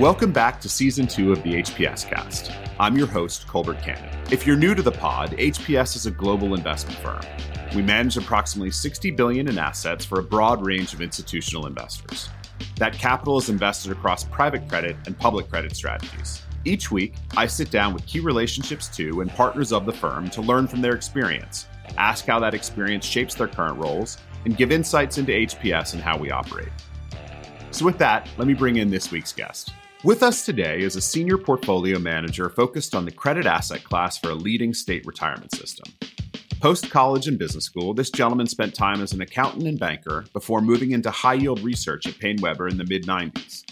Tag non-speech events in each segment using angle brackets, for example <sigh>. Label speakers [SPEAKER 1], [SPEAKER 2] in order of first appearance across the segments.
[SPEAKER 1] Welcome back to season two of the HPS cast. I'm your host, Colbert Cannon. If you're new to the pod, HPS is a global investment firm. We manage approximately 60 billion in assets for a broad range of institutional investors. That capital is invested across private credit and public credit strategies. Each week, I sit down with key relationships to and partners of the firm to learn from their experience, ask how that experience shapes their current roles, and give insights into HPS and how we operate. So, with that, let me bring in this week's guest. With us today is a senior portfolio manager focused on the credit asset class for a leading state retirement system. Post college and business school, this gentleman spent time as an accountant and banker before moving into high yield research at PaineWebber in the mid 90s.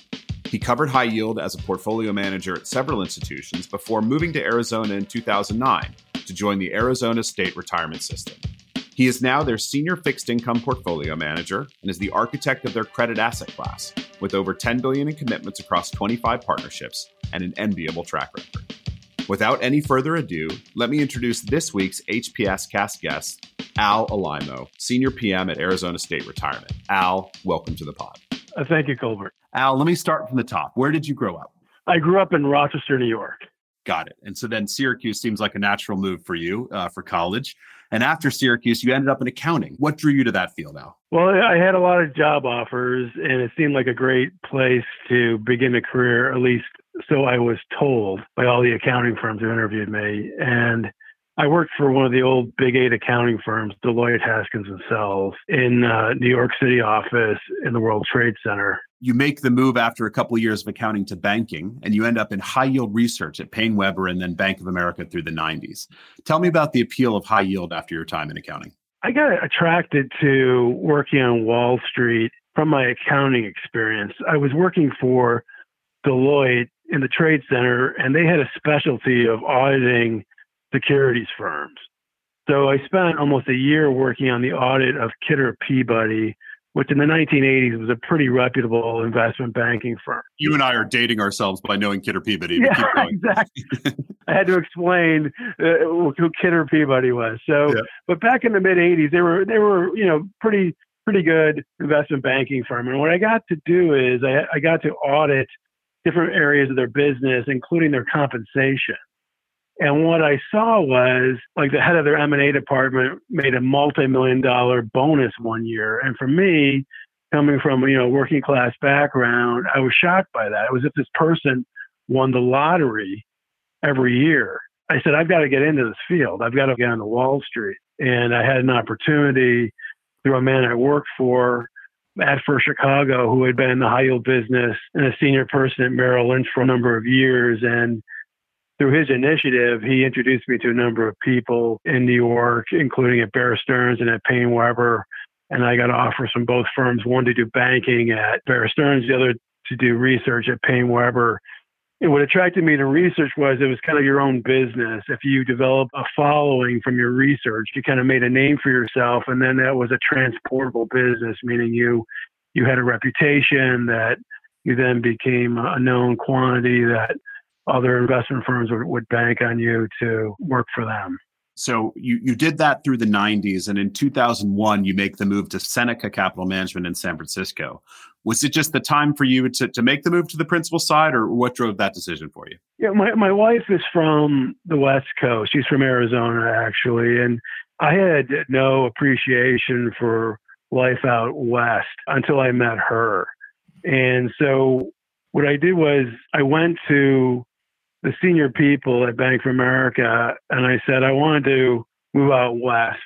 [SPEAKER 1] He covered high yield as a portfolio manager at several institutions before moving to Arizona in 2009 to join the Arizona State Retirement System. He is now their senior fixed income portfolio manager and is the architect of their credit asset class, with over 10 billion in commitments across 25 partnerships and an enviable track record. Without any further ado, let me introduce this week's HPS cast guest, Al Alaimo, Senior PM at Arizona State Retirement. Al, welcome to the pod.
[SPEAKER 2] Uh, thank you, Colbert.
[SPEAKER 1] Al, let me start from the top. Where did you grow up?
[SPEAKER 2] I grew up in Rochester, New York.
[SPEAKER 1] Got it. And so then Syracuse seems like a natural move for you uh, for college. And after Syracuse, you ended up in accounting. What drew you to that field, Al?
[SPEAKER 2] Well, I had a lot of job offers, and it seemed like a great place to begin a career, at least so I was told by all the accounting firms who interviewed me. And I worked for one of the old Big Eight accounting firms, Deloitte Haskins and Sells, in uh, New York City office in the World Trade Center.
[SPEAKER 1] You make the move after a couple of years of accounting to banking, and you end up in high yield research at PaineWebber and then Bank of America through the 90s. Tell me about the appeal of high yield after your time in accounting.
[SPEAKER 2] I got attracted to working on Wall Street from my accounting experience. I was working for Deloitte in the Trade Center, and they had a specialty of auditing securities firms. So I spent almost a year working on the audit of Kidder Peabody, which in the 1980s was a pretty reputable investment banking firm.
[SPEAKER 1] You and I are dating ourselves by knowing Kidder Peabody.
[SPEAKER 2] Yeah, exactly. <laughs> I had to explain uh, who Kidder Peabody was. So, yeah. but back in the mid 80s, they were they were you know pretty pretty good investment banking firm. And what I got to do is I, I got to audit different areas of their business, including their compensation. And what I saw was like the head of their M&A department made a multi-million dollar bonus one year. And for me, coming from, you know, working class background, I was shocked by that. It was if this person won the lottery every year. I said, I've got to get into this field. I've got to get on the Wall Street. And I had an opportunity through a man I worked for at First Chicago who had been in the high yield business and a senior person at Merrill Lynch for a number of years. And through his initiative, he introduced me to a number of people in New York, including at Bear Stearns and at PaineWebber. And I got offers from both firms, one to do banking at Bear Stearns, the other to do research at PaineWebber. And what attracted me to research was it was kind of your own business. If you develop a following from your research, you kind of made a name for yourself, and then that was a transportable business, meaning you you had a reputation that you then became a known quantity that other investment firms would, would bank on you to work for them.
[SPEAKER 1] So you, you did that through the 90s. And in 2001, you make the move to Seneca Capital Management in San Francisco. Was it just the time for you to, to make the move to the principal side, or what drove that decision for you?
[SPEAKER 2] Yeah, my, my wife is from the West Coast. She's from Arizona, actually. And I had no appreciation for life out West until I met her. And so what I did was I went to the senior people at Bank of America, and I said I wanted to move out west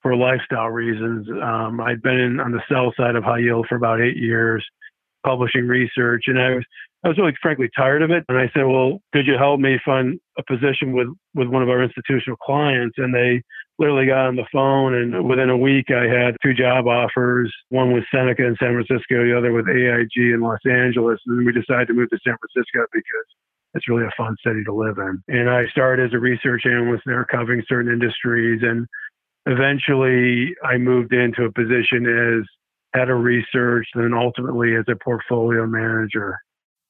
[SPEAKER 2] for lifestyle reasons. Um, I'd been in, on the sell side of high yield for about eight years, publishing research, and I was I was really frankly tired of it. And I said, "Well, could you help me find a position with with one of our institutional clients?" And they literally got on the phone, and within a week, I had two job offers. One with Seneca in San Francisco, the other with AIG in Los Angeles. And we decided to move to San Francisco because it's really a fun city to live in. And I started as a research analyst there, covering certain industries. And eventually I moved into a position as head of research and ultimately as a portfolio manager.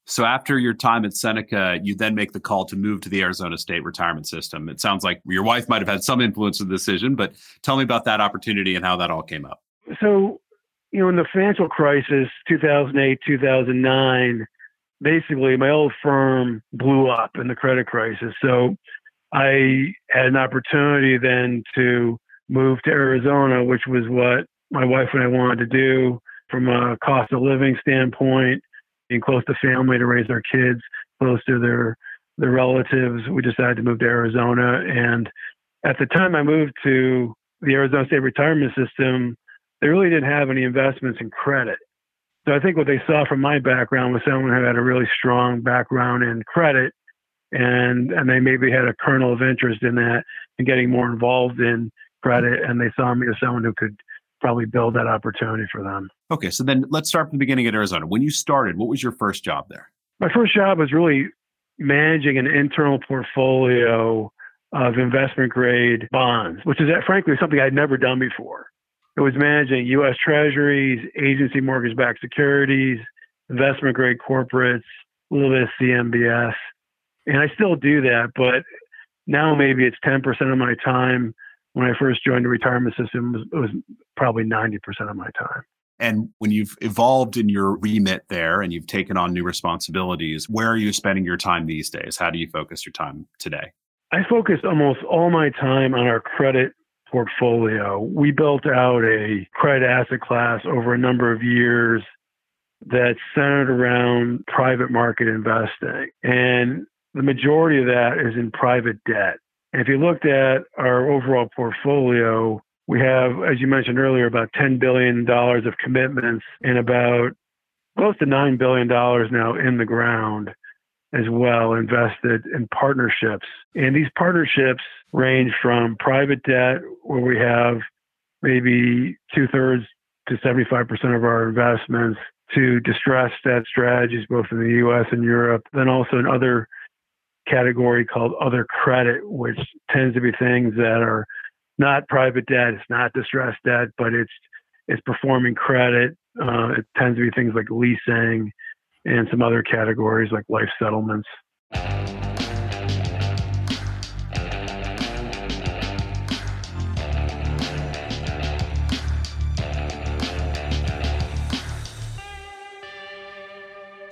[SPEAKER 1] So after your time at Seneca, you then make the call to move to the Arizona State Retirement System. It sounds like your wife might have had some influence in the decision, but tell me about that opportunity and how that all came up.
[SPEAKER 2] So, you know, in the financial crisis, 2008, 2009, basically my old firm blew up in the credit crisis. So I had an opportunity then to move to Arizona, which was what my wife and I wanted to do from a cost of living standpoint, being close to family to raise our kids, close to their their relatives. We decided to move to Arizona, and at the time I moved to the Arizona State Retirement System, they really didn't have any investments in credit. So I think what they saw from my background was someone who had a really strong background in credit, and and they maybe had a kernel of interest in that and getting more involved in credit, and they saw me as someone who could probably build that opportunity for them.
[SPEAKER 1] Okay, so then let's start from the beginning at Arizona. When you started, what was your first job there?
[SPEAKER 2] My first job was really managing an internal portfolio of investment grade bonds, which is frankly something I'd never done before. It was managing U.S. Treasuries, agency mortgage backed securities, investment grade corporates, a little bit of CMBS. And I still do that, but now maybe it's 10% of my time. When I first joined the retirement system, it was, it was probably 90% of my time.
[SPEAKER 1] And when you've evolved in your remit there and you've taken on new responsibilities, where are you spending your time these days? How do you focus your time today?
[SPEAKER 2] I focus almost all my time on our credit portfolio. We built out a credit asset class over a number of years that's centered around private market investing. And the majority of that is in private debt. And if you looked at our overall portfolio, we have, as you mentioned earlier, about $10 billion of commitments and about close to $9 billion now in the ground as well invested in partnerships. And these partnerships range from private debt, where we have maybe two thirds to 75% of our investments, to distressed debt strategies, both in the US and Europe, then also in other category called other credit, which tends to be things that are not private debt, it's not distressed debt, but it's it's performing credit. Uh, it tends to be things like leasing and some other categories like life settlements.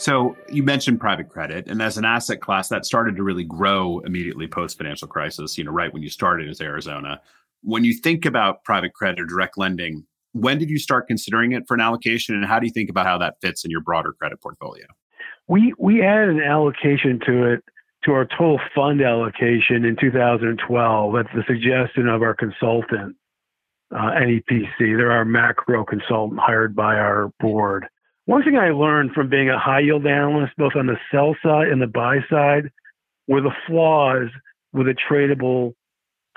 [SPEAKER 1] So you mentioned private credit, and as an asset class, that started to really grow immediately post financial crisis. You know, right when you started as Arizona. When you think about private credit or direct lending, when did you start considering it for an allocation, and how do you think about how that fits in your broader credit portfolio?
[SPEAKER 2] We we added an allocation to it to our total fund allocation in 2012 at the suggestion of our consultant, uh, NEPC. They're our macro consultant hired by our board. One thing I learned from being a high yield analyst, both on the sell side and the buy side, were the flaws with a tradable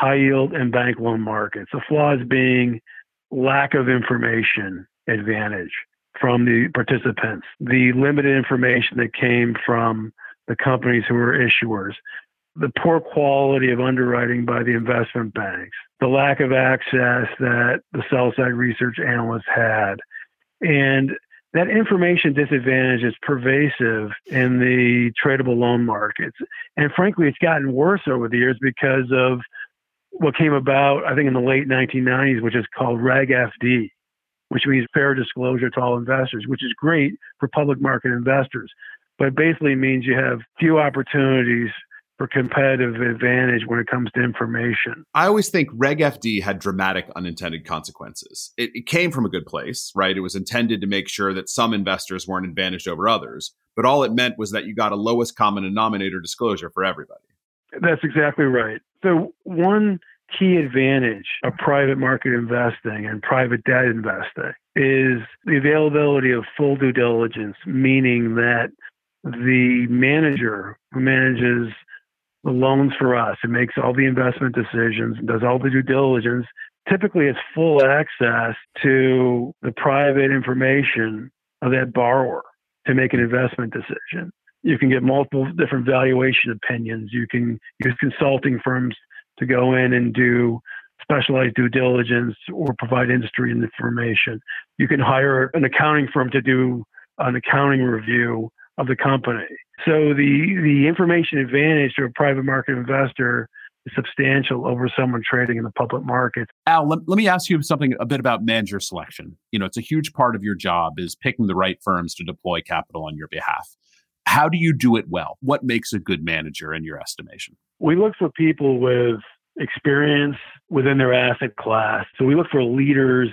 [SPEAKER 2] high yield and bank loan markets. The flaws being lack of information advantage from the participants, the limited information that came from the companies who were issuers, the poor quality of underwriting by the investment banks, the lack of access that the sell side research analysts had, and that information disadvantage is pervasive in the tradable loan markets. And frankly, it's gotten worse over the years because of what came about, I think, in the late 1990s, which is called Reg FD, which means fair disclosure to all investors, which is great for public market investors. But basically means you have few opportunities for competitive advantage when it comes to information.
[SPEAKER 1] I always think Reg FD had dramatic unintended consequences. It, it, came from a good place, right? It was intended to make sure that some investors weren't advantaged over others, but all it meant was that you got a lowest common denominator disclosure for everybody.
[SPEAKER 2] That's exactly right. So, one key advantage of private market investing and private debt investing is the availability of full due diligence, meaning that the manager who manages the loans for us and makes all the investment decisions and does all the due diligence typically has full access to the private information of that borrower to make an investment decision. You can get multiple different valuation opinions. You can use consulting firms to go in and do specialized due diligence or provide industry information. You can hire an accounting firm to do an accounting review of the company. So the the information advantage to a private market investor is substantial over someone trading in the public market.
[SPEAKER 1] Al, let, let me ask you something a bit about manager selection. You know, it's a huge part of your job is picking the right firms to deploy capital on your behalf. How do you do it well? What makes a good manager in your estimation?
[SPEAKER 2] We look for people with experience within their asset class. So we look for leaders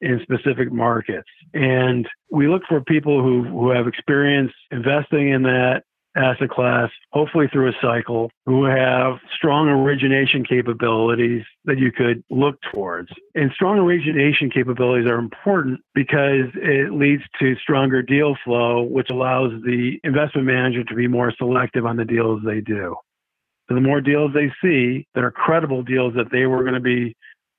[SPEAKER 2] in specific markets. And we look for people who, who have experience investing in that asset class, hopefully through a cycle, who have strong origination capabilities that you could look towards. And strong origination capabilities are important because it leads to stronger deal flow, which allows the investment manager to be more selective on the deals they do. So the more deals they see that are credible deals that they were going to be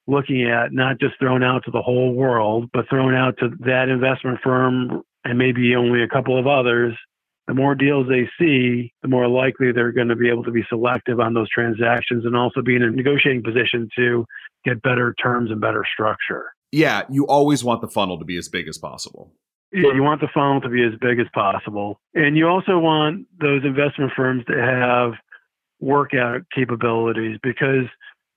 [SPEAKER 2] looking at, not just thrown out to the whole world, but thrown out to that investment firm and maybe only a couple of others, the more deals they see, the more likely they're going to be able to be selective on those transactions and also be in a negotiating position to get better terms and better structure.
[SPEAKER 1] Yeah, you always want the funnel to be as big as possible.
[SPEAKER 2] Yeah, you want the funnel to be as big as possible. And you also want those investment firms to have workout capabilities because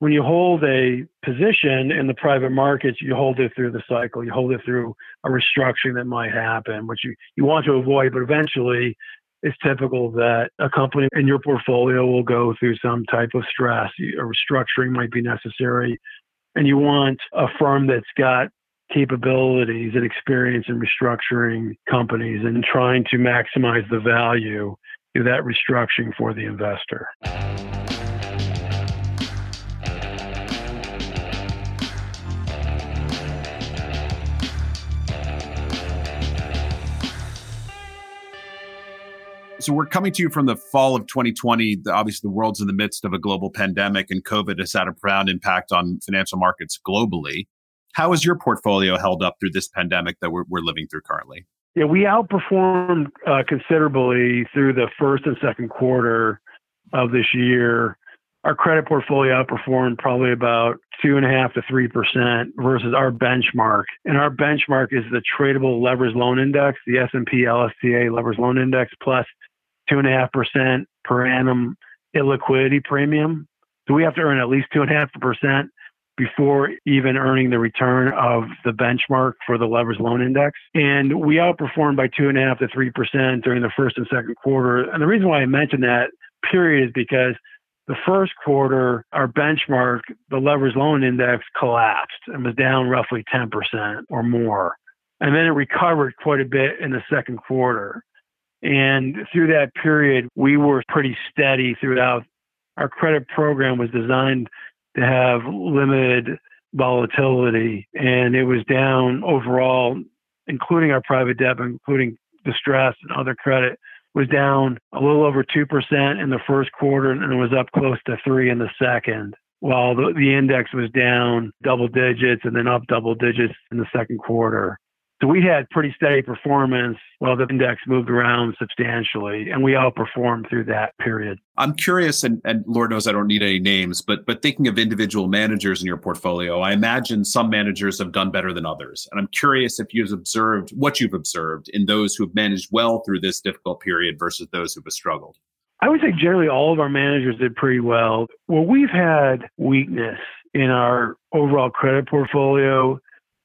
[SPEAKER 2] when you hold a position in the private markets, you hold it through the cycle. You hold it through a restructuring that might happen, which you, you want to avoid, but eventually it's typical that a company in your portfolio will go through some type of stress. A restructuring might be necessary. And you want a firm that's got capabilities and experience in restructuring companies and trying to maximize the value of that restructuring for the investor.
[SPEAKER 1] So we're coming to you from the fall of 2020. Obviously, the world's in the midst of a global pandemic, and COVID has had a profound impact on financial markets globally. How has your portfolio held up through this pandemic that we're, we're living through currently?
[SPEAKER 2] Yeah, we outperformed uh, considerably through the first and second quarter of this year. Our credit portfolio outperformed probably about two and a half to three percent versus our benchmark. And our benchmark is the tradable leveraged loan index, the S&P LSTA leveraged loan index, plus two and a half percent per annum illiquidity premium. So we have to earn at least two and a half percent before even earning the return of the benchmark for the leveraged loan index. And we outperformed by two and a half to three percent during the first and second quarter. And the reason why I mentioned that period is because the first quarter, our benchmark, the leveraged loan index collapsed and was down roughly 10% or more. And then it recovered quite a bit in the second quarter. And through that period, we were pretty steady throughout. Our credit program was designed to have limited volatility, and it was down overall, including our private debt, including distress and other credit, was down a little over 2% in the first quarter and it was up close to 3 in the second while the, the index was down double digits and then up double digits in the second quarter so we had pretty steady performance while the index moved around substantially, and we outperformed through that period.
[SPEAKER 1] I'm curious, and, and Lord knows I don't need any names, but but thinking of individual managers in your portfolio, I imagine some managers have done better than others. And I'm curious if you've observed what you've observed in those who have managed well through this difficult period versus those who have struggled.
[SPEAKER 2] I would say generally all of our managers did pretty well. Well, we've had weakness in our overall credit portfolio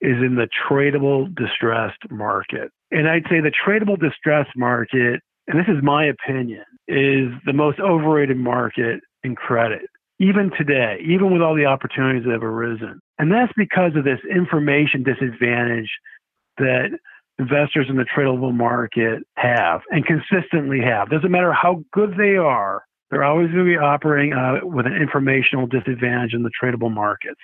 [SPEAKER 2] is in the tradable distressed market. And I'd say the tradable distressed market, and this is my opinion, is the most overrated market in credit, even today, even with all the opportunities that have arisen. And that's because of this information disadvantage that investors in the tradable market have and consistently have. Doesn't matter how good they are, they're always going to be operating uh, with an informational disadvantage in the tradable markets.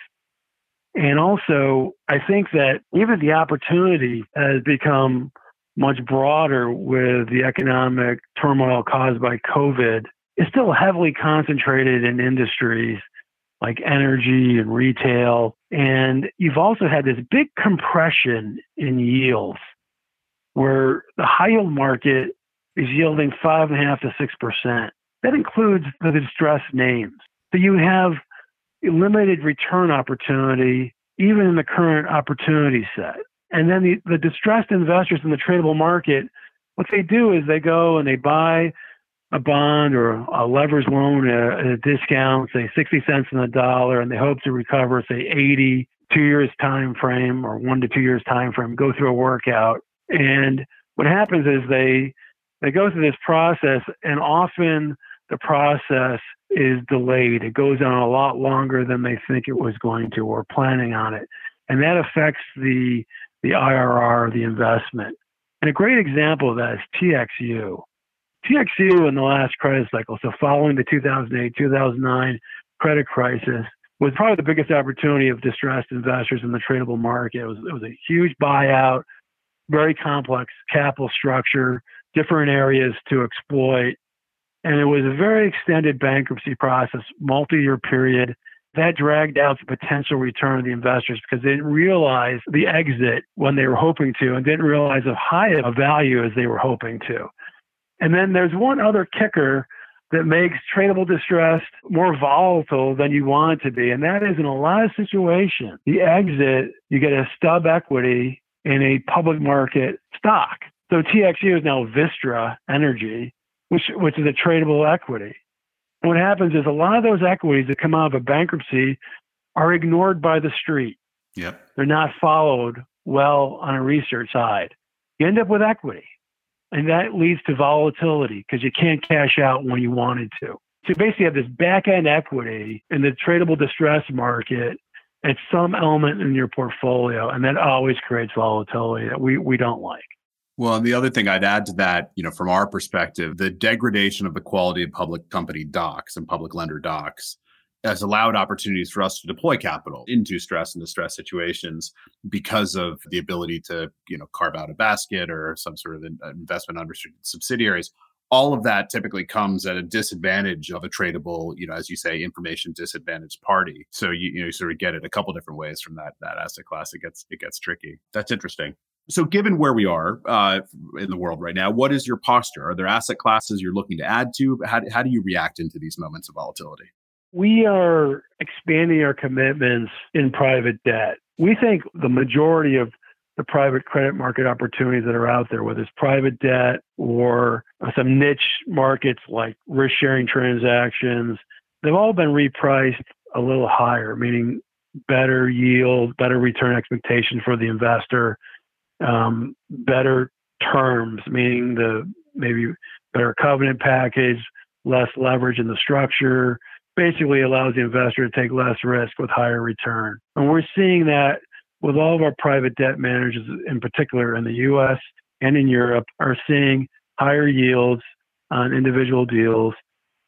[SPEAKER 2] And also, I think that even the opportunity has become much broader with the economic turmoil caused by COVID. It's still heavily concentrated in industries like energy and retail. And you've also had this big compression in yields where the high yield market is yielding five and a half to six percent. That includes the distressed names. So you have limited return opportunity, even in the current opportunity set. And then the, the distressed investors in the tradable market, what they do is they go and they buy a bond or a leverage loan at a, discount, say 60 cents on the dollar, and they hope to recover, say 80, two years time frame or one to two years time frame, go through a workout. And what happens is they They go through this process, and often the process is delayed. It goes on a lot longer than they think it was going to or planning on it. And that affects the, the IRR, the investment. And a great example of that is TXU. TXU in the last credit cycle, so following the 2008 2009 credit crisis, was probably the biggest opportunity of distressed investors in the tradable market. It was, it was a huge buyout, very complex capital structure, different areas to exploit. And it was a very extended bankruptcy process, multi year period. That dragged out the potential return of the investors because they didn't realize the exit when they were hoping to and didn't realize how high a value as they were hoping to. And then there's one other kicker that makes tradable distress more volatile than you want it to be. And that is in a lot of situations, the exit, you get a stub equity in a public market stock. So TXU is now Vistra Energy, which, which is a tradable equity. And what happens is a lot of those equities that come out of a bankruptcy are ignored by the street.
[SPEAKER 1] Yep.
[SPEAKER 2] They're not followed well on a research side. You end up with equity. And that leads to volatility because you can't cash out when you wanted to. So basically, have this back end equity in the tradable distress market at some element in your portfolio, and that always creates volatility that we, we don't like.
[SPEAKER 1] Well, and the other thing I'd add to that, you know, from our perspective, the degradation of the quality of public company docs and public lender docs has allowed opportunities for us to deploy capital into stress and distress situations because of the ability to you know carve out a basket or some sort of uh, investment unrestricted subsidiaries. All of that typically comes at a disadvantage of a tradable you know as you say information disadvantaged party. So you, you know you sort of get it a couple different ways from that that asset class. It gets it gets tricky. That's interesting so given where we are uh, in the world right now what is your posture? Are there asset classes you're looking to add to? How, how do you react into these moments of volatility?
[SPEAKER 2] We are expanding our commitments in private debt. We think the majority of the private credit market opportunities that are out there, whether it's private debt or some niche markets like risk sharing transactions, they've all been repriced a little higher, meaning better yield, better return expectation for the investor, um, better terms, meaning the maybe better covenant package, less leverage in the structure, basically allows the investor to take less risk with higher return. And we're seeing that with all of our private debt managers, in particular in the US and in Europe, are seeing higher yields on individual deals,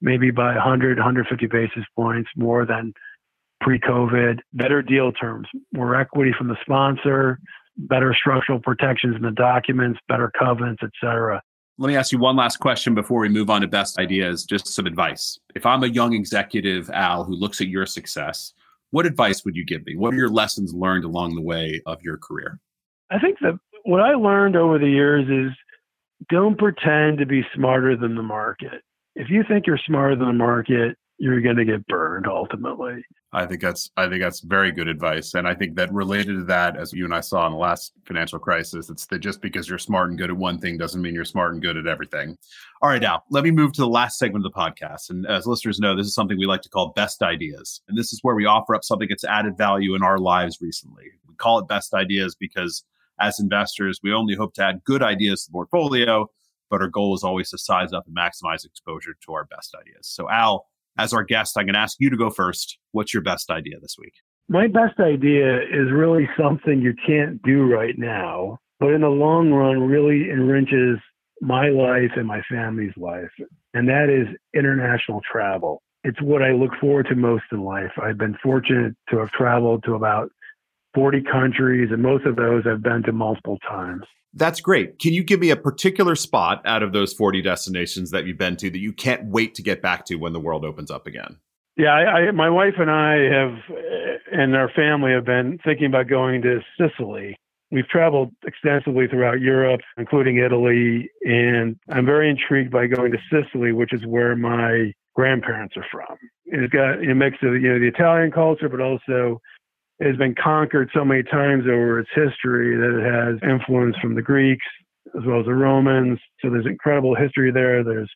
[SPEAKER 2] maybe by 100, 150 basis points more than pre COVID, better deal terms, more equity from the sponsor, better structural protections in the documents, better covenants, et cetera.
[SPEAKER 1] Let me ask you one last question before we move on to best ideas, just some advice. If I'm a young executive, Al, who looks at your success, what advice would you give me? What are your lessons learned along the way of your career?
[SPEAKER 2] I think that what I learned over the years is don't pretend to be smarter than the market. If you think you're smarter than the market, you're going to get burned ultimately.
[SPEAKER 1] I think that's I think that's very good advice, and I think that related to that, as you and I saw in the last financial crisis, it's that just because you're smart and good at one thing doesn't mean you're smart and good at everything. All right, now let me move to the last segment of the podcast, and as listeners know, this is something we like to call best ideas, and this is where we offer up something that's added value in our lives recently. We call it best ideas because as investors, we only hope to add good ideas to the portfolio, but our goal is always to size up and maximize exposure to our best ideas. So, Al as our guest, I'm going to ask you to go first. What's your best idea this week?
[SPEAKER 2] My best idea is really something you can't do right now, but in the long run, really enriches my life and my family's life. And that is international travel. It's what I look forward to most in life. I've been fortunate to have traveled to about 40 countries, and most of those I've been to multiple times.
[SPEAKER 1] That's great. Can you give me a particular spot out of those 40 destinations that you've been to that you can't wait to get back to when the world opens up again?
[SPEAKER 2] Yeah, I, I, my wife and I have, and our family have been thinking about going to Sicily. We've traveled extensively throughout Europe, including Italy, and I'm very intrigued by going to Sicily, which is where my grandparents are from. It's got a mix of you know the Italian culture, but also has been conquered so many times over its history that it has influence from the Greeks as well as the Romans. So there's incredible history there. There's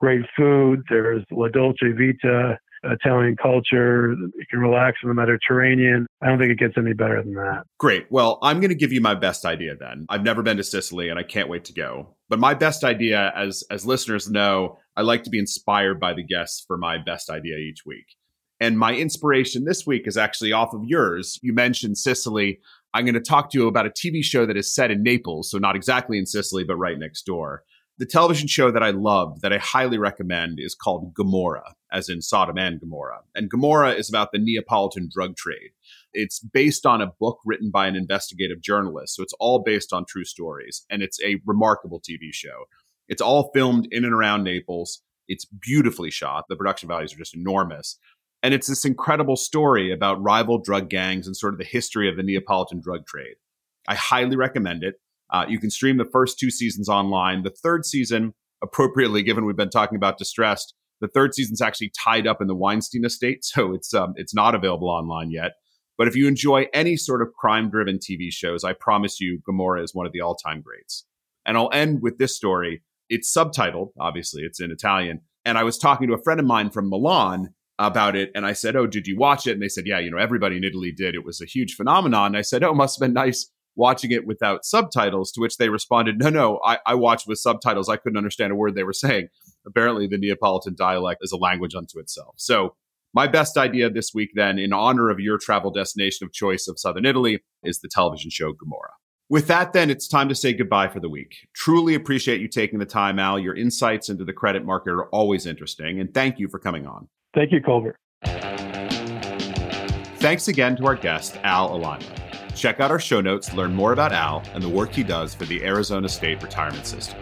[SPEAKER 2] great food. There's La Dolce Vita. Italian culture. You can relax in the Mediterranean. I don't think it gets any better than that.
[SPEAKER 1] Great. Well, I'm going to give you my best idea then. I've never been to Sicily and I can't wait to go. But my best idea, as as listeners know, I like to be inspired by the guests for my best idea each week. And my inspiration this week is actually off of yours. You mentioned Sicily. I'm going to talk to you about a TV show that is set in Naples, so not exactly in Sicily, but right next door. The television show that I loved, that I highly recommend, is called Gomorrah, as in Sodom and Gomorrah. And Gomorrah is about the Neapolitan drug trade. It's based on a book written by an investigative journalist. So it's all based on true stories. And it's a remarkable TV show. It's all filmed in and around Naples. It's beautifully shot. The production values are just enormous. And it's this incredible story about rival drug gangs and sort of the history of the Neapolitan drug trade. I highly recommend it. Uh, you can stream the first two seasons online. The third season, appropriately given we've been talking about distressed, the third season's actually tied up in the Weinstein estate, <laughs> so it's um, it's not available online yet. But if you enjoy any sort of crime-driven TV shows, I promise you, Gomorrah is one of the all-time greats. And I'll end with this story. It's subtitled, obviously, it's in Italian. And I was talking to a friend of mine from Milan about it. And I said, Oh, did you watch it? And they said, Yeah, you know, everybody in Italy did. It was a huge phenomenon. And I said, Oh, must have been nice watching it without subtitles. To which they responded, No, no, I, I watched with subtitles. I couldn't understand a word they were saying. Apparently, the Neapolitan dialect is a language unto itself. So, my best idea this week, then, in honor of your travel destination of choice of Southern Italy, is the television show Gomorrah. With that, then, it's time to say goodbye for the week. Truly appreciate you taking the time, Al. Your insights into the credit market are always interesting, and thank you for coming on.
[SPEAKER 2] Thank you, Colbert.
[SPEAKER 1] Thanks again to our guest, Al Alaimo. Check out our show notes to learn more about Al and the work he does for the Arizona State Retirement System.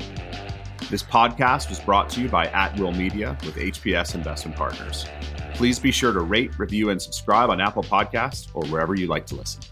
[SPEAKER 1] This podcast was brought to you by At Will Media with HPS Investment Partners. Please be sure to rate, review, and subscribe on Apple Podcasts or wherever you like to listen.